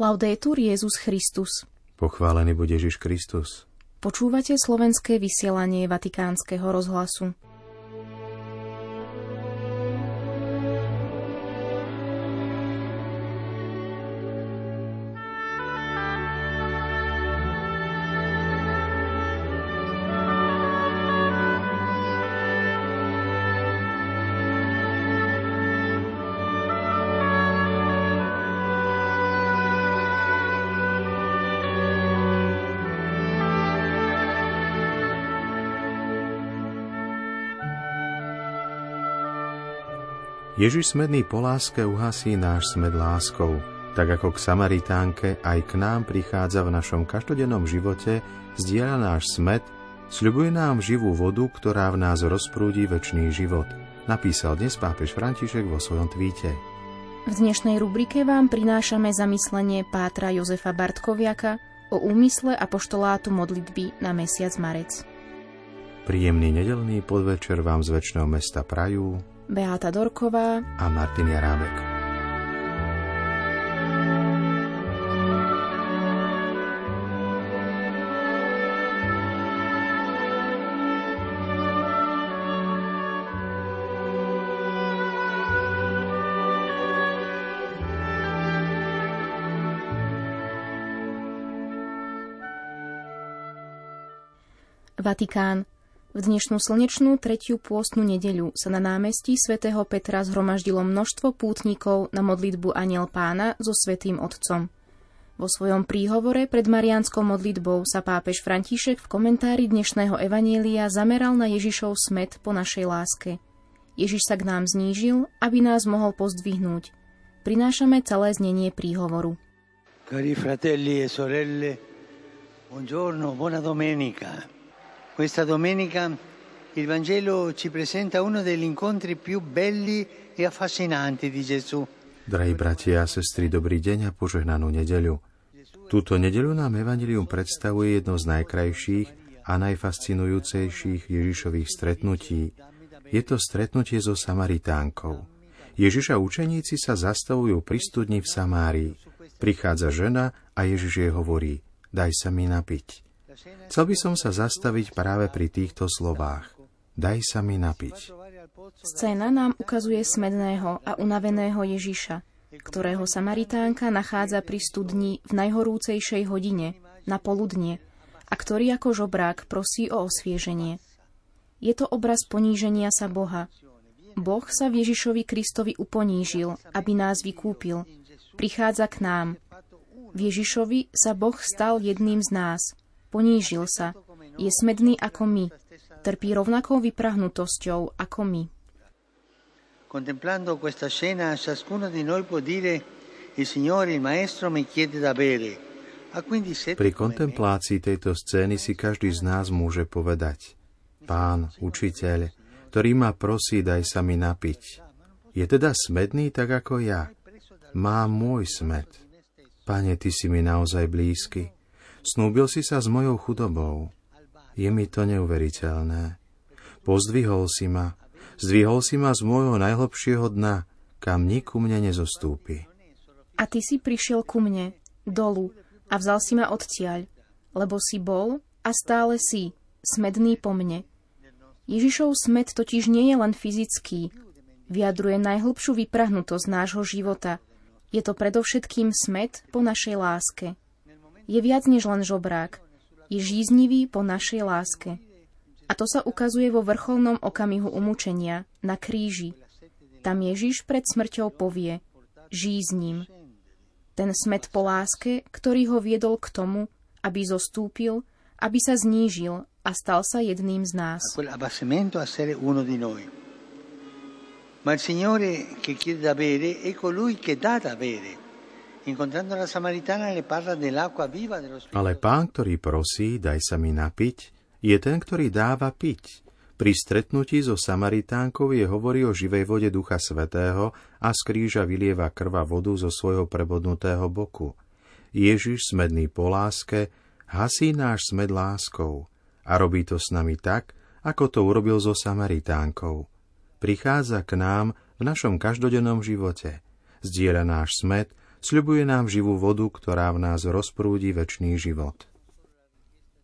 Laudetur Jezus Christus. Pochválený bude Ježiš Kristus. Počúvate slovenské vysielanie Vatikánskeho rozhlasu. Ježiš smedný po láske uhasí náš smed láskou, tak ako k Samaritánke aj k nám prichádza v našom každodennom živote, zdieľa náš smed, sľubuje nám živú vodu, ktorá v nás rozprúdi väčší život, napísal dnes pápež František vo svojom tweete. V dnešnej rubrike vám prinášame zamyslenie pátra Jozefa Bartkoviaka o úmysle a poštolátu modlitby na mesiac marec. Príjemný nedelný podvečer vám z väčšného mesta Prajú Beáta Dorková a Martin Jarábek. Vatikán. V dnešnú slnečnú tretiu pôstnu nedeľu sa na námestí svätého Petra zhromaždilo množstvo pútnikov na modlitbu Aniel pána so svätým Otcom. Vo svojom príhovore pred marianskou modlitbou sa pápež František v komentári dnešného evanielia zameral na Ježišov smet po našej láske. Ježiš sa k nám znížil, aby nás mohol pozdvihnúť. Prinášame celé znenie príhovoru. Cari fratelli e sorelle, buongiorno, buona domenica. Questa domenica il Vangelo ci presenta uno degli incontri più belli e affascinanti di Gesù. Drahí bratia a sestry, dobrý deň a požehnanú nedeľu. Túto nedeľu nám Evangelium predstavuje jedno z najkrajších a najfascinujúcejších Ježišových stretnutí. Je to stretnutie so Samaritánkou. Ježiš a učeníci sa zastavujú pri studni v Samárii. Prichádza žena a Ježiš jej hovorí, daj sa mi napiť. Chcel by som sa zastaviť práve pri týchto slovách. Daj sa mi napiť. Scéna nám ukazuje smedného a unaveného Ježiša, ktorého Samaritánka nachádza pri studni v najhorúcejšej hodine, na poludnie, a ktorý ako žobrák prosí o osvieženie. Je to obraz poníženia sa Boha. Boh sa v Ježišovi Kristovi uponížil, aby nás vykúpil. Prichádza k nám. V Ježišovi sa Boh stal jedným z nás – Ponížil sa. Je smedný ako my. Trpí rovnakou vyprahnutosťou ako my. Contemplando questa scena, ciascuno di noi può dire il Signore, il Maestro mi chiede da bere. Pri kontemplácii tejto scény si každý z nás môže povedať Pán, učiteľ, ktorý ma prosí, daj sa mi napiť. Je teda smedný tak ako ja. Má môj smed. Pane, Ty si mi naozaj blízky. Snúbil si sa s mojou chudobou. Je mi to neuveriteľné. Pozdvihol si ma. Zdvihol si ma z môjho najhlbšieho dna, kam niku mne nezostúpi. A ty si prišiel ku mne, dolu, a vzal si ma odtiaľ, lebo si bol a stále si, smedný po mne. Ježišov smed totiž nie je len fyzický, vyjadruje najhlbšiu vyprahnutosť nášho života. Je to predovšetkým smet po našej láske je viac než len žobrák. Je žíznivý po našej láske. A to sa ukazuje vo vrcholnom okamihu umúčenia, na kríži. Tam Ježiš pred smrťou povie, žízním. Ten smet po láske, ktorý ho viedol k tomu, aby zostúpil, aby sa znížil a stal sa jedným z nás. Ma il Signore che chiede da bere è colui che dà da bere. Ale pán, ktorý prosí, daj sa mi napiť, je ten, ktorý dáva piť. Pri stretnutí so Samaritánkou je hovorí o živej vode Ducha Svetého a z kríža vylieva krva vodu zo svojho prebodnutého boku. Ježiš, smedný po láske, hasí náš smed láskou a robí to s nami tak, ako to urobil so Samaritánkou. Prichádza k nám v našom každodennom živote, zdieľa náš smed Sľubuje nám živú vodu, ktorá v nás rozprúdi väčší život.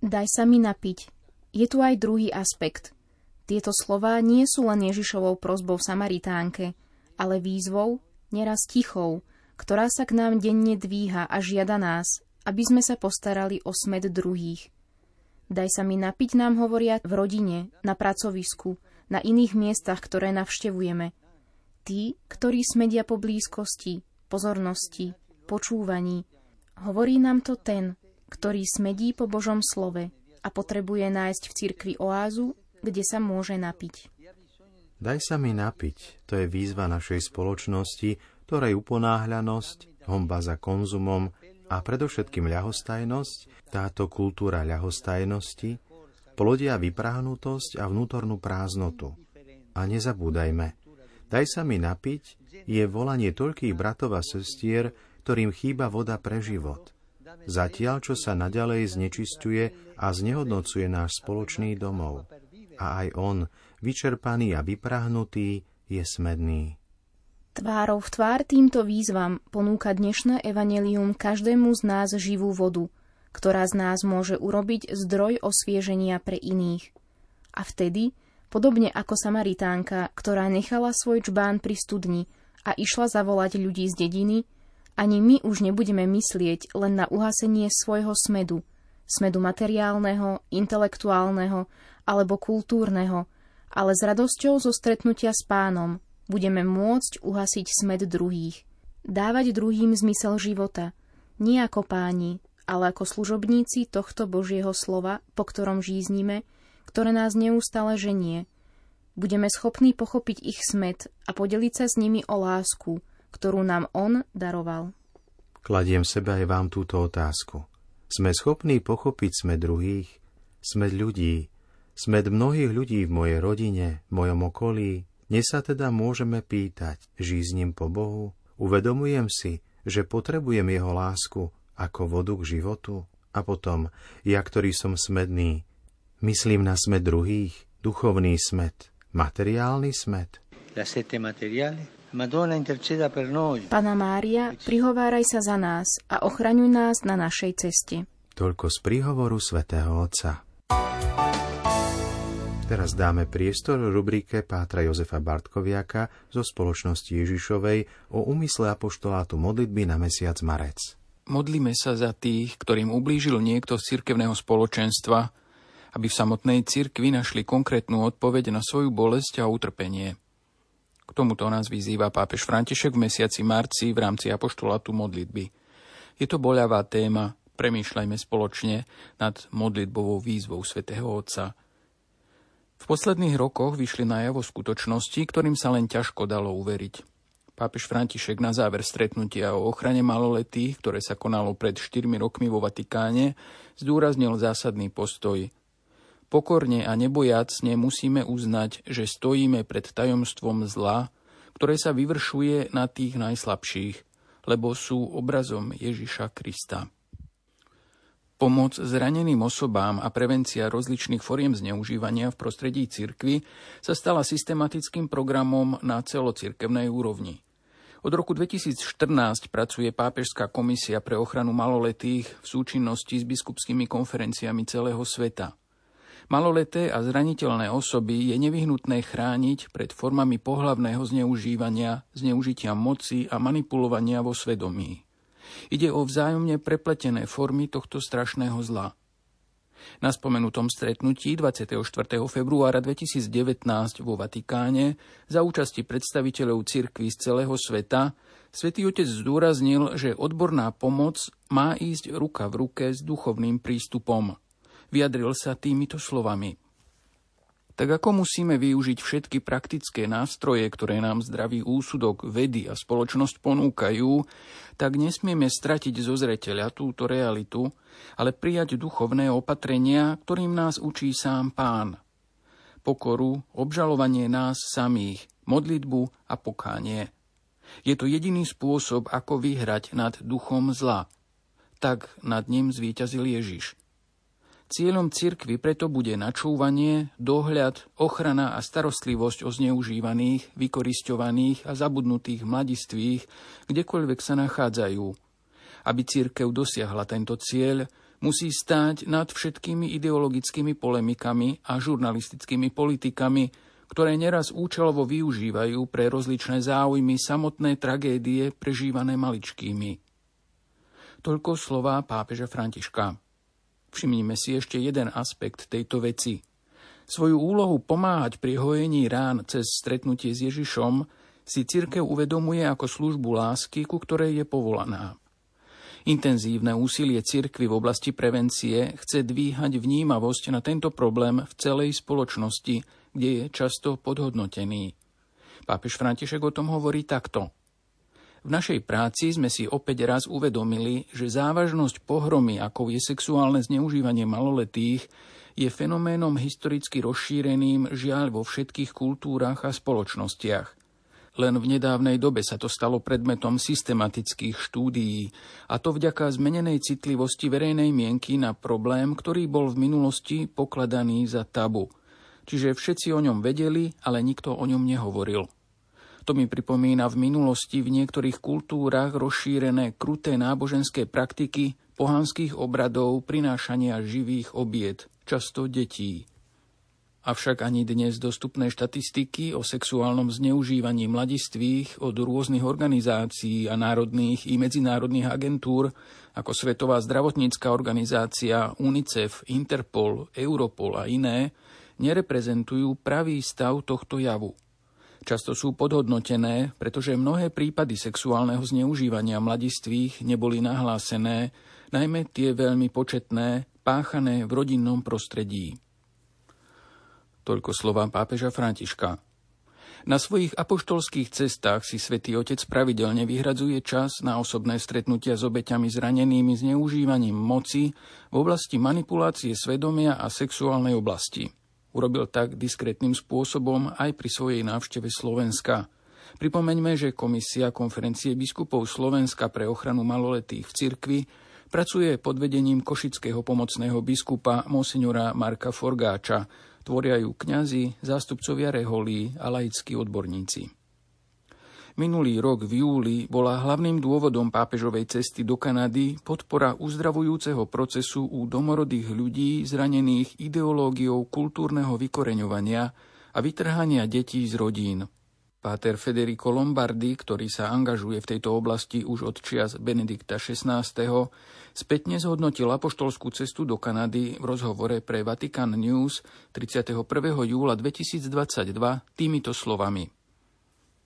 Daj sa mi napiť. Je tu aj druhý aspekt. Tieto slová nie sú len Ježišovou prozbou Samaritánke, ale výzvou, neraz tichou, ktorá sa k nám denne dvíha a žiada nás, aby sme sa postarali o smet druhých. Daj sa mi napiť, nám hovoria v rodine, na pracovisku, na iných miestach, ktoré navštevujeme. Tí, ktorí smedia po blízkosti, pozornosti, počúvaní. Hovorí nám to ten, ktorý smedí po Božom slove a potrebuje nájsť v cirkvi oázu, kde sa môže napiť. Daj sa mi napiť, to je výzva našej spoločnosti, ktorej uponáhľanosť, homba za konzumom a predovšetkým ľahostajnosť, táto kultúra ľahostajnosti, plodia vyprahnutosť a vnútornú prázdnotu. A nezabúdajme, daj sa mi napiť, je volanie toľkých bratov a sestier, ktorým chýba voda pre život. Zatiaľ, čo sa naďalej znečistuje a znehodnocuje náš spoločný domov. A aj on, vyčerpaný a vyprahnutý, je smedný. Tvárov v tvár týmto výzvam ponúka dnešné evanelium každému z nás živú vodu, ktorá z nás môže urobiť zdroj osvieženia pre iných. A vtedy, podobne ako Samaritánka, ktorá nechala svoj čbán pri studni a išla zavolať ľudí z dediny, ani my už nebudeme myslieť len na uhasenie svojho smedu, smedu materiálneho, intelektuálneho alebo kultúrneho, ale s radosťou zo stretnutia s pánom budeme môcť uhasiť smed druhých, dávať druhým zmysel života, nie ako páni, ale ako služobníci tohto Božieho slova, po ktorom žíznime, ktoré nás neustále ženie. Budeme schopní pochopiť ich smet a podeliť sa s nimi o lásku, ktorú nám On daroval. Kladiem sebe aj vám túto otázku. Sme schopní pochopiť sme druhých, sme ľudí, sme mnohých ľudí v mojej rodine, v mojom okolí. Dnes sa teda môžeme pýtať, žízním po Bohu? Uvedomujem si, že potrebujem Jeho lásku ako vodu k životu? A potom, ja, ktorý som smedný, myslím na smet druhých, duchovný smet, materiálny smet. La sete materiale Pana Mária, prihováraj sa za nás a ochraňuj nás na našej ceste. Toľko z príhovoru svätého Otca. Teraz dáme priestor rubrike Pátra Jozefa Bartkoviaka zo spoločnosti Ježišovej o úmysle apoštolátu modlitby na mesiac marec. Modlíme sa za tých, ktorým ublížil niekto z cirkevného spoločenstva, aby v samotnej cirkvi našli konkrétnu odpoveď na svoju bolesť a utrpenie. K tomuto nás vyzýva pápež František v mesiaci marci v rámci apoštolátu modlitby. Je to boľavá téma, premýšľajme spoločne nad modlitbovou výzvou svätého Otca. V posledných rokoch vyšli najavo skutočnosti, ktorým sa len ťažko dalo uveriť. Pápež František na záver stretnutia o ochrane maloletých, ktoré sa konalo pred 4 rokmi vo Vatikáne, zdôraznil zásadný postoj – Pokorne a nebojacne musíme uznať, že stojíme pred tajomstvom zla, ktoré sa vyvršuje na tých najslabších, lebo sú obrazom Ježiša Krista. Pomoc zraneným osobám a prevencia rozličných foriem zneužívania v prostredí cirkvy sa stala systematickým programom na celocirkevnej úrovni. Od roku 2014 pracuje Pápežská komisia pre ochranu maloletých v súčinnosti s biskupskými konferenciami celého sveta. Maloleté a zraniteľné osoby je nevyhnutné chrániť pred formami pohlavného zneužívania, zneužitia moci a manipulovania vo svedomí. Ide o vzájomne prepletené formy tohto strašného zla. Na spomenutom stretnutí 24. februára 2019 vo Vatikáne za účasti predstaviteľov cirkví z celého sveta Svetý Otec zdôraznil, že odborná pomoc má ísť ruka v ruke s duchovným prístupom – Vyjadril sa týmito slovami. Tak ako musíme využiť všetky praktické nástroje, ktoré nám zdravý úsudok, vedy a spoločnosť ponúkajú, tak nesmieme stratiť zo zreteľa túto realitu, ale prijať duchovné opatrenia, ktorým nás učí sám pán. Pokoru, obžalovanie nás samých, modlitbu a pokánie. Je to jediný spôsob, ako vyhrať nad duchom zla. Tak nad ním zvíťazil Ježiš. Cieľom cirkvy preto bude načúvanie, dohľad, ochrana a starostlivosť o zneužívaných, vykoristovaných a zabudnutých mladistvých, kdekoľvek sa nachádzajú. Aby cirkev dosiahla tento cieľ, musí stáť nad všetkými ideologickými polemikami a žurnalistickými politikami, ktoré neraz účelovo využívajú pre rozličné záujmy samotné tragédie prežívané maličkými. Toľko slová pápeža Františka. Všimnime si ešte jeden aspekt tejto veci. Svoju úlohu pomáhať pri hojení rán cez stretnutie s Ježišom si cirkev uvedomuje ako službu lásky, ku ktorej je povolaná. Intenzívne úsilie cirkvy v oblasti prevencie chce dvíhať vnímavosť na tento problém v celej spoločnosti, kde je často podhodnotený. Pápež František o tom hovorí takto. V našej práci sme si opäť raz uvedomili, že závažnosť pohromy, ako je sexuálne zneužívanie maloletých, je fenoménom historicky rozšíreným žiaľ vo všetkých kultúrach a spoločnostiach. Len v nedávnej dobe sa to stalo predmetom systematických štúdií, a to vďaka zmenenej citlivosti verejnej mienky na problém, ktorý bol v minulosti pokladaný za tabu. Čiže všetci o ňom vedeli, ale nikto o ňom nehovoril. To mi pripomína v minulosti v niektorých kultúrach rozšírené kruté náboženské praktiky pohanských obradov prinášania živých obied, často detí. Avšak ani dnes dostupné štatistiky o sexuálnom zneužívaní mladistvých od rôznych organizácií a národných i medzinárodných agentúr ako Svetová zdravotnícka organizácia, UNICEF, Interpol, Europol a iné nereprezentujú pravý stav tohto javu. Často sú podhodnotené, pretože mnohé prípady sexuálneho zneužívania mladistvých neboli nahlásené, najmä tie veľmi početné, páchané v rodinnom prostredí. Toľko slova pápeža Františka. Na svojich apoštolských cestách si svätý Otec pravidelne vyhradzuje čas na osobné stretnutia s obeťami zranenými zneužívaním moci v oblasti manipulácie svedomia a sexuálnej oblasti. Urobil tak diskrétnym spôsobom aj pri svojej návšteve Slovenska. Pripomeňme, že Komisia konferencie biskupov Slovenska pre ochranu maloletých v cirkvi pracuje pod vedením košického pomocného biskupa monsignora Marka Forgáča. Tvoria ju kňazi, zástupcovia reholí a laickí odborníci. Minulý rok v júli bola hlavným dôvodom pápežovej cesty do Kanady podpora uzdravujúceho procesu u domorodých ľudí zranených ideológiou kultúrneho vykoreňovania a vytrhania detí z rodín. Páter Federico Lombardi, ktorý sa angažuje v tejto oblasti už od čias Benedikta XVI., spätne zhodnotil apoštolskú cestu do Kanady v rozhovore pre Vatican News 31. júla 2022 týmito slovami –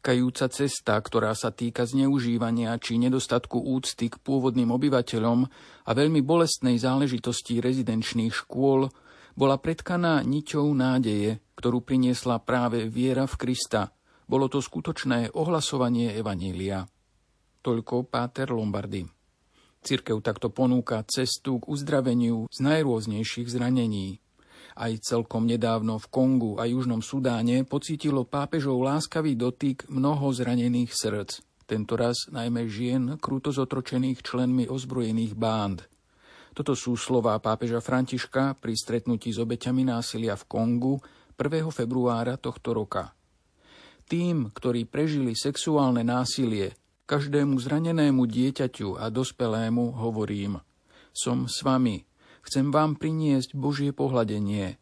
kajúca cesta, ktorá sa týka zneužívania či nedostatku úcty k pôvodným obyvateľom a veľmi bolestnej záležitosti rezidenčných škôl, bola predkaná niťou nádeje, ktorú priniesla práve viera v Krista. Bolo to skutočné ohlasovanie Evanília. Toľko Páter Lombardy. Cirkev takto ponúka cestu k uzdraveniu z najrôznejších zranení, aj celkom nedávno v Kongu a Južnom Sudáne pocítilo pápežov láskavý dotyk mnoho zranených srdc. Tento raz najmä žien, kruto zotročených členmi ozbrojených bánd. Toto sú slová pápeža Františka pri stretnutí s obeťami násilia v Kongu 1. februára tohto roka. Tým, ktorí prežili sexuálne násilie, každému zranenému dieťaťu a dospelému hovorím, som s vami, Chcem vám priniesť Božie pohľadenie.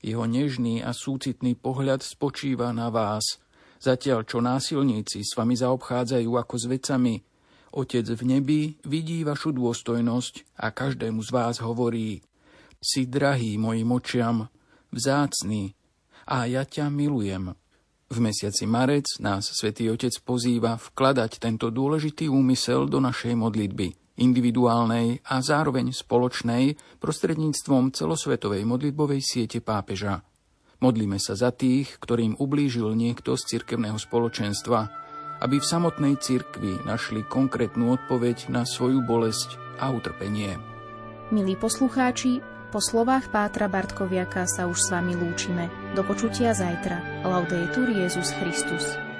Jeho nežný a súcitný pohľad spočíva na vás, zatiaľ čo násilníci s vami zaobchádzajú ako s vecami. Otec v nebi vidí vašu dôstojnosť a každému z vás hovorí Si drahý mojim očiam, vzácný, a ja ťa milujem. V mesiaci marec nás svätý Otec pozýva vkladať tento dôležitý úmysel do našej modlitby – individuálnej a zároveň spoločnej prostredníctvom celosvetovej modlitbovej siete pápeža. Modlíme sa za tých, ktorým ublížil niekto z cirkevného spoločenstva, aby v samotnej cirkvi našli konkrétnu odpoveď na svoju bolesť a utrpenie. Milí poslucháči, po slovách Pátra Bartkoviaka sa už s vami lúčime. Do počutia zajtra. Laudetur Jezus Christus.